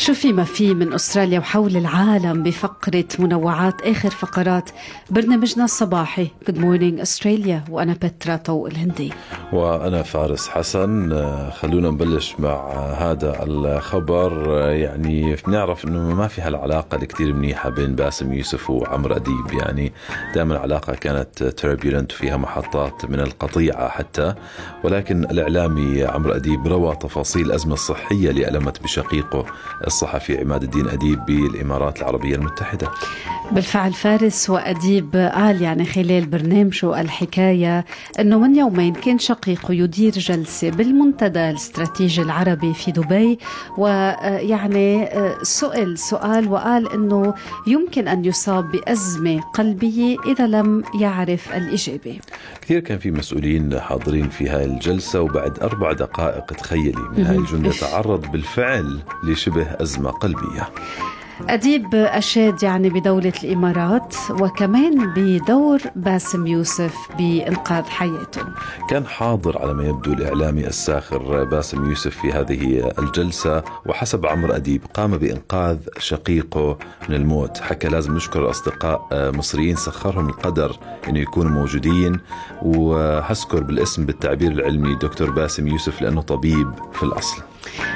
شو في ما في من أستراليا وحول العالم بفقرة منوعات آخر فقرات برنامجنا الصباحي. Good morning Australia وأنا بترا طوق الهندي. وأنا فارس حسن. خلونا نبلش مع هذا الخبر. يعني بنعرف إنه ما في هالعلاقه الكثير منيحة بين باسم يوسف وعمر أديب. يعني دائما العلاقة كانت turbulent فيها محطات من القطيعة حتى. ولكن الإعلامي عمرو أديب روى تفاصيل الازمه الصحيه اللي المت بشقيقه الصحفي عماد الدين أديب بالإمارات العربية المتحدة. بالفعل فارس وأديب قال يعني خلال برنامجه الحكاية أنه من يومين كان شقيقه يدير جلسة بالمنتدى الاستراتيجي العربي في دبي ويعني سئل سؤال وقال أنه يمكن أن يصاب بأزمة قلبية إذا لم يعرف الإجابة. كثير كان في مسؤولين حاضرين في هاي الجلسة وبعد أربع دقائق تخيلي من هاي الجملة تعرض بالفعل لشبه أزمة قلبية. أديب أشاد يعني بدولة الإمارات وكمان بدور باسم يوسف بإنقاذ حياته. كان حاضر على ما يبدو الإعلامي الساخر باسم يوسف في هذه الجلسة وحسب عمرو أديب قام بإنقاذ شقيقه من الموت. حكى لازم نشكر الأصدقاء مصريين سخرهم القدر أنه يكونوا موجودين وهذكر بالاسم بالتعبير العلمي دكتور باسم يوسف لأنه طبيب في الأصل.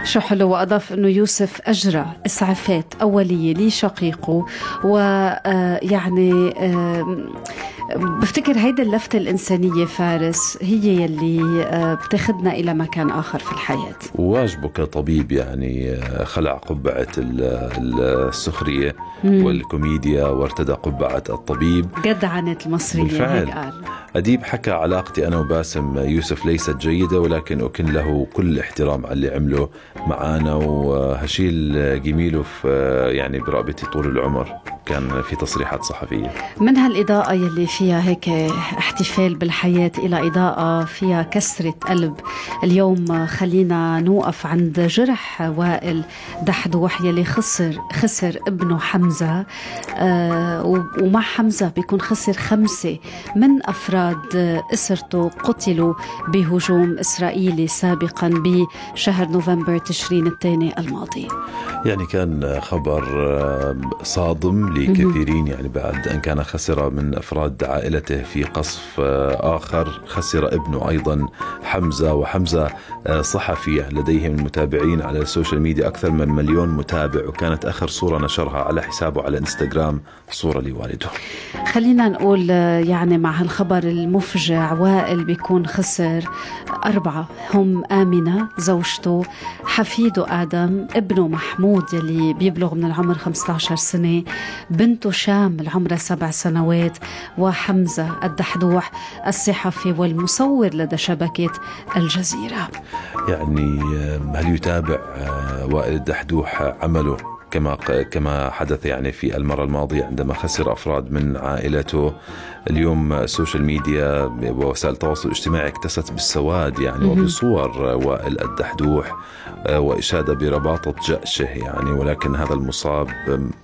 شو حلو وأضاف أنه يوسف أجرى إسعافات أولية لشقيقه ويعني بفتكر هيدا اللفتة الإنسانية فارس هي يلي بتاخدنا إلى مكان آخر في الحياة. واجبه كطبيب يعني خلع قبعة السخرية والكوميديا وارتدى قبعة الطبيب. جدعنة المصريين بالفعل. قال. أديب حكى علاقتي أنا وباسم يوسف ليست جيدة ولكن أكن له كل الاحترام على اللي عمله معانا وهشيل جميله في يعني برقبتي طول العمر. كان في تصريحات صحفية. من هالإضاءة يلي فيها هيك احتفال بالحياة إلى إضاءة فيها كسرة قلب. اليوم خلينا نوقف عند جرح وائل دحدوح يلي خسر خسر ابنه حمزة. آه ومع حمزة بيكون خسر خمسة من أفراد أسرته قتلوا بهجوم إسرائيلي سابقا بشهر نوفمبر تشرين الثاني الماضي. يعني كان خبر صادم لكثيرين يعني بعد أن كان خسر من أفراد عائلته في قصف آخر خسر ابنه أيضا حمزة وحمزة صحفي لديه من المتابعين على ال social media أكثر من مليون متابع وكانت آخر صورة نشرها على حسابه على إنستغرام صورة لوالده. خلينا نقول يعني مع هالخبر المفجع وائل بيكون خسر أربعة. هم آمنة زوجته حفيده آدم ابنه محمود يلي بيبلغ من العمر 15 سنة بنته شام العمر سبع سنوات وحمزة الدحدوح الصحفي والمصور لدى شبكة الجزيرة. يعني هل يتابع وائل الدحدوح عمله؟ كما كما حدث يعني في المرة الماضية عندما خسر أفراد من عائلته. اليوم ال social media ووسائل التواصل الاجتماعي اكتست بالسواد يعني وبصور وائل الدحدوح وإشادة برباطة جأشه يعني ولكن هذا المصاب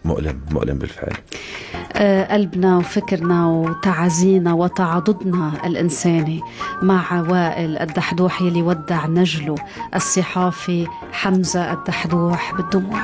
مؤلم مؤلم بالفعل. قلبنا وفكرنا وتعازينا وتعاضدنا الإنساني مع وائل الدحدوح يلي ودع نجله الصحافي حمزة الدحدوح بالدموع.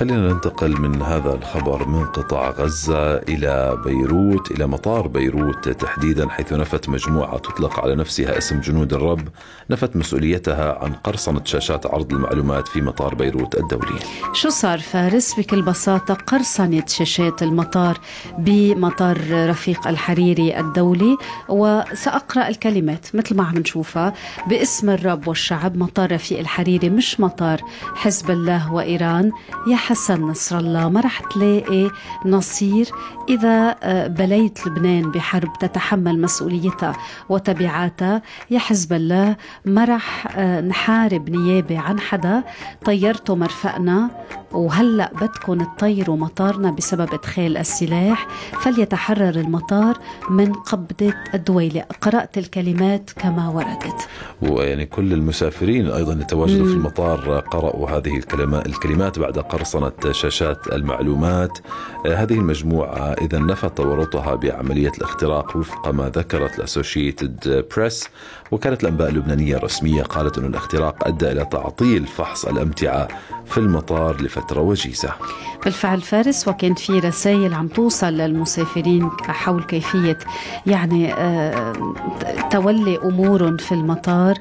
خلينا ننتقل من هذا الخبر من قطاع غزة إلى بيروت إلى مطار بيروت تحديدا حيث نفت مجموعة تطلق على نفسها اسم جنود الرب. نفت مسؤوليتها عن قرصنة شاشات عرض المعلومات في مطار بيروت الدولي. شو صار فارس؟ بكل بساطة قرصنة شاشات المطار بمطار رفيق الحريري الدولي وسأقرأ الكلمات مثل ما عم نشوفها. باسم الرب والشعب مطار رفيق الحريري مش مطار حزب الله وإيران. يا حسن نصر الله ما رح تلاقي نصير إذا بليت لبنان بحرب تتحمل مسؤوليتها وتبعاتها. يا حزب الله ما رح نحارب نيابة عن حدا. طيرته مرفقنا وهلأ بدكم تطيروا مطارنا بسبب إدخال السلاح فليتحرر المطار من قبضة الدويلة. قرأت الكلمات كما وردت. ويعني كل المسافرين أيضا يتواجدوا في المطار قرأوا هذه الكلمات الكلمات بعد قرصنة شاشات المعلومات. آه، هذه المجموعة اذا نفت تورطها بعملية الاختراق وفق ما ذكرت الأسوشيتد بريس. وكانت الأنباء اللبنانية الرسمية قالت أن الاختراق أدى إلى تعطيل فحص الأمتعة في المطار لفترة وجيزة. بالفعل فارس وكان في رسائل عم توصل للمسافرين حول كيفية يعني آه، تولي أمور في المطار.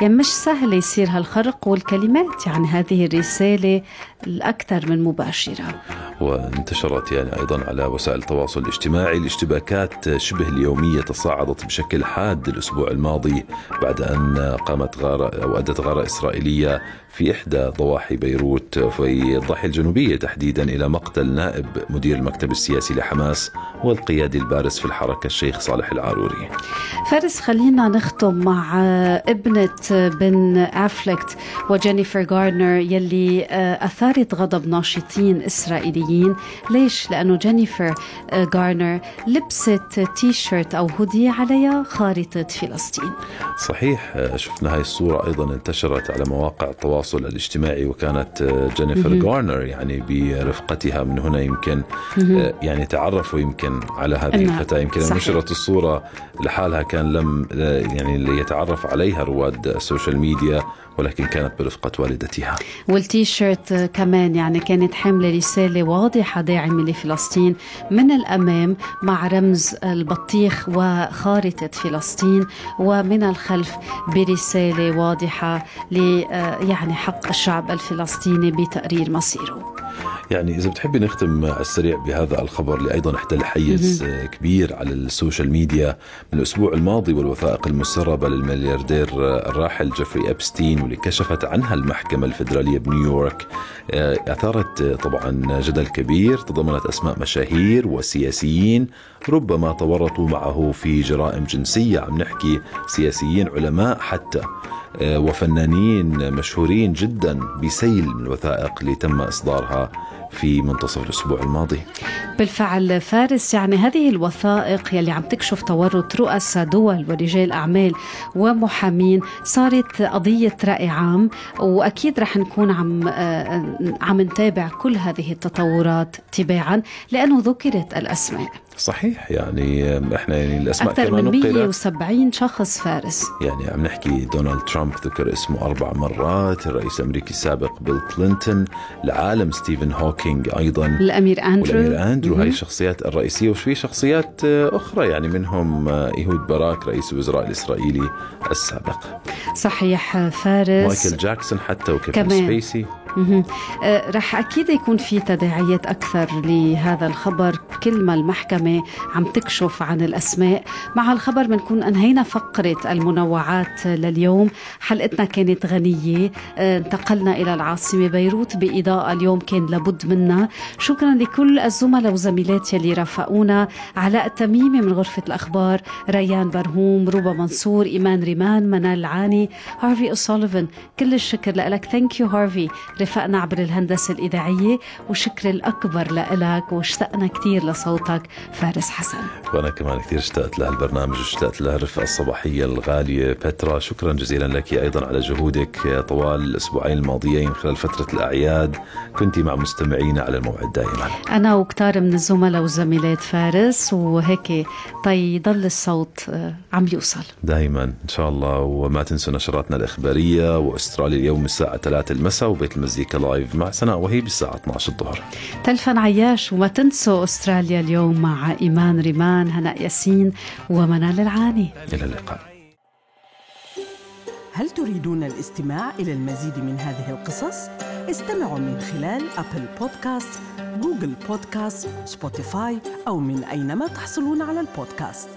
يعني مش سهل يصير هالخرق والكلمات يعني هذه الرسالة الأكثر من مباشرة. وانتشرت يعني أيضا على وسائل التواصل الاجتماعي الاشتباكات شبه اليومية تصاعدت بشكل حاد الأسبوع الماضي بعد أن قامت غارة أو أدت غارة إسرائيلية في إحدى ضواحي بيروت في الضاحية الجنوبية تحديدا إلى مقتل نائب مدير المكتب السياسي لحماس والقيادي البارز في الحركة الشيخ صالح العاروري فارس خلينا نختم مع ابنة بن أفليك وجينيفر غارنر يلي أثارت غضب ناشطين إسرائيليين. ليش؟ لأنه جينيفر غارنر لبست تي شيرت أو هودي عليها خارطة فلسطين. صحيح شفنا هاي الصورة أيضا انتشرت على مواقع التواصل الاجتماعي وكانت جينيفر غارنر يعني برفقتها من هنا يمكن يعني تعرفوا يمكن على هذه الفتاة. يمكن نشرت الصورة لحالها كان لم يعني يتعرف عليها رواد ال social media ولكن كانت برفقة والدتها. والتي شيرت كمان يعني كانت حاملة رسالة واضحة داعمة لفلسطين من الأمام مع رمز البطيخ وخارطة فلسطين ومن الخلف برسالة واضحة ل يعني حق الشعب الفلسطيني بتقرير مصيره. يعني إذا بتحبي نختم على السريع بهذا الخبر اللي أيضا احتل حيز كبير على ال social media من الأسبوع الماضي والوثائق المسربة للملياردير الراحل جيفري إبستين واللي كشفت عنها المحكمة الفدراليه بنيويورك. آه، أثارت طبعا جدل كبير تضمنت أسماء مشاهير وسياسيين ربما تورطوا معه في جرائم جنسية. عم نحكي سياسيين علماء حتى آه، وفنانين مشهورين جدا بسيل من الوثائق اللي تم إصدارها في منتصف الأسبوع الماضي. بالفعل فارس يعني هذه الوثائق يلي عم تكشف تورط رؤساء دول ورجال أعمال ومحامين. صارت قضية رأي عام وأكيد رح نكون عم آه، عم نتابع كل هذه التطورات تباعا لأنه ذكرت الأسماء. صحيح يعني إحنا يعني الأسماء أكثر من 170 شخص فارس. يعني عم نحكي دونالد ترامب ذكر اسمه أربع مرات الرئيس الامريكي السابق بيل كلينتون العالم ستيفن هوكينج أيضا الامير أندرو. الامير أندرو هاي الشخصيات الرئيسية وفي شخصيات أخرى يعني منهم إيهود باراك رئيس الوزراء الإسرائيلي السابق. صحيح فارس. مايكل جاكسون حتى وكيفن سبيسي. رح أكيد يكون في تداعيات أكثر لهذا الخبر. كل ما المحكمة عم تكشف عن الأسماء مع الخبر بنكون أنهينا فقرة المنوعات لليوم. حلقتنا كانت غنية. أه انتقلنا إلى العاصمة بيروت. بإضاءة اليوم كان لابد منها شكرا لكل الزملاء وزميلات يلي رافقونا. علاء التميمي من غرفة الأخبار ريان برهوم روبا منصور إيمان ريمان منال العاني هارفي أوسوليفن كل الشكر لك. thank you هارفي. رفقنا عبر الهندسة الإذاعية وشكر الأكبر لإلك واشتقنا كثير لصوتك فارس حسن. وأنا كمان كثير اشتقت لهالبرنامج واشتقت لهالرفقة الصباحية الغالية بترا. شكرا جزيلا لك أيضا على جهودك طوال الأسبوعين الماضيين خلال فترة الأعياد. كنت مع مستمعينا على الموعد دائما. أنا وكتار من الزملاء والزميلات فارس وهيك طي ضل الصوت آه، عم يوصل. دائما. إن شاء الله وما تنسوا نشراتنا الإخبارية وأستراليا اليوم الساعة 3 المساء وبيت المزيكا لايف مع سناء وهيب الساعة 12 الظهر. تلفن عياش وما تنسوا أستراليا اليوم مع إيمان ريمان هناء ياسين ومنال العاني. إلى اللقاء. هل تريدون الاستماع إلى المزيد من هذه القصص؟ استمعوا من خلال أبل بودكاست، Google Podcast، Spotify أو من أينما تحصلون على البودكاست.